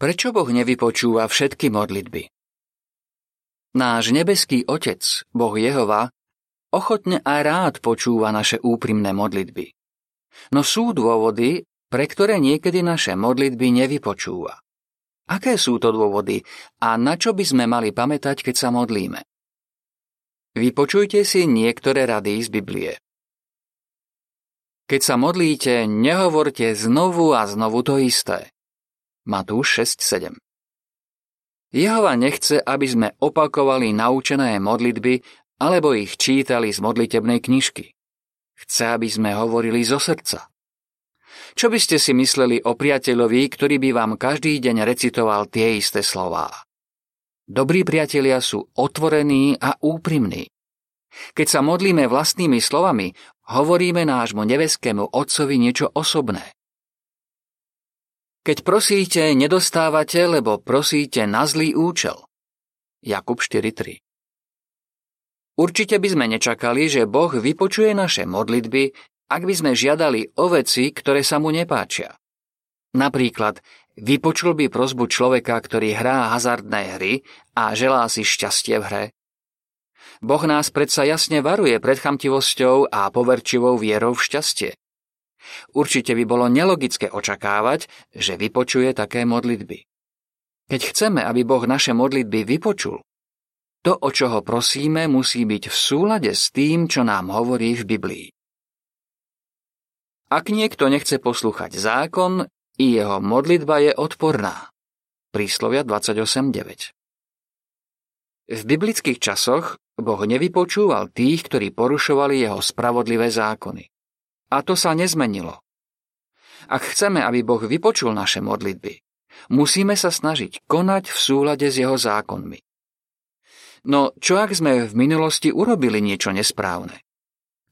Prečo Boh nevypočúva všetky modlitby? Náš nebeský Otec, Boh Jehova, ochotne aj rád počúva naše úprimné modlitby. No sú dôvody, pre ktoré niekedy naše modlitby nevypočúva. Aké sú to dôvody a na čo by sme mali pamätať, keď sa modlíme? Vypočujte si niektoré rady z Biblie. Keď sa modlíte, nehovorte znovu a znovu to isté. Matúš 6.7 Jehova nechce, aby sme opakovali naučené modlitby alebo ich čítali z modlitebnej knižky. Chce, aby sme hovorili zo srdca. Čo by ste si mysleli o priateľovi, ktorý by vám každý deň recitoval tie isté slová? Dobrí priatelia sú otvorení a úprimní. Keď sa modlíme vlastnými slovami, hovoríme nášmu nebeskému Otcovi niečo osobné. Keď prosíte, nedostávate, lebo prosíte na zlý účel. Jakub 4.3 Určite by sme nečakali, že Boh vypočuje naše modlitby, ak by sme žiadali o veci, ktoré sa mu nepáčia. Napríklad, vypočul by prozbu človeka, ktorý hrá hazardné hry a želá si šťastie v hre. Boh nás predsa jasne varuje pred chamtivosťou a poverčivou vierou v šťastie. Určite by bolo nelogické očakávať, že vypočuje také modlitby. Keď chceme, aby Boh naše modlitby vypočul, to, o čo ho prosíme, musí byť v súlade s tým, čo nám hovorí v Biblii. Ak niekto nechce poslúchať zákon, i jeho modlitba je odporná. Príslovia 28.9 V biblických časoch Boh nevypočúval tých, ktorí porušovali jeho spravodlivé zákony. A to sa nezmenilo. Ak chceme, aby Boh vypočul naše modlitby, musíme sa snažiť konať v súlade s jeho zákonmi. No čo ak sme v minulosti urobili niečo nesprávne?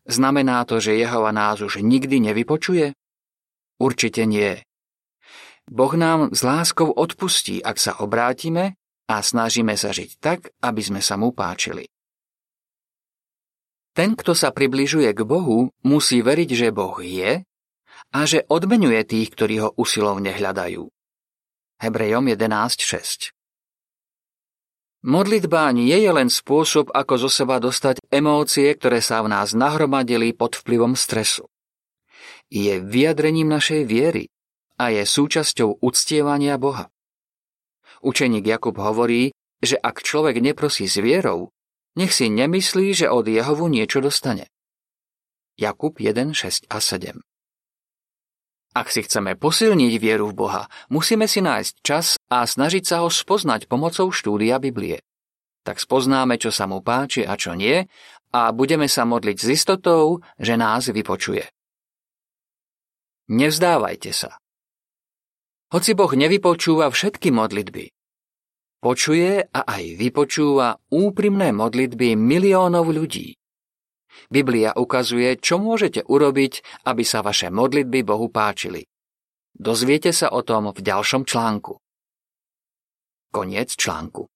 Znamená to, že Jehova nás už nikdy nevypočuje? Určite nie. Boh nám s láskou odpustí, ak sa obrátime a snažíme sa žiť tak, aby sme sa mu páčili. Ten, kto sa približuje k Bohu, musí veriť, že Boh je a že odmenuje tých, ktorí ho usilovne hľadajú. Hebrejom 11.6 Modlitba nie je len spôsob, ako zo seba dostať emócie, ktoré sa v nás nahromadili pod vplyvom stresu. Je vyjadrením našej viery a je súčasťou uctievania Boha. Učeník Jakub hovorí, že ak človek neprosí s vierou, nech si nemyslí, že od Jehovu niečo dostane. Jakub 1, 6 a 7 Ak si chceme posilniť vieru v Boha, musíme si nájsť čas a snažiť sa ho spoznať pomocou štúdia Biblie. Tak spoznáme, čo sa mu páči a čo nie a budeme sa modliť s istotou, že nás vypočuje. Nevzdávajte sa. Hoci Boh nevypočúva všetky modlitby, Počuje a aj vypočúva úprimné modlitby miliónov ľudí. Biblia ukazuje, čo môžete urobiť, aby sa vaše modlitby Bohu páčili. Dozviete sa o tom v ďalšom článku. Koniec článku.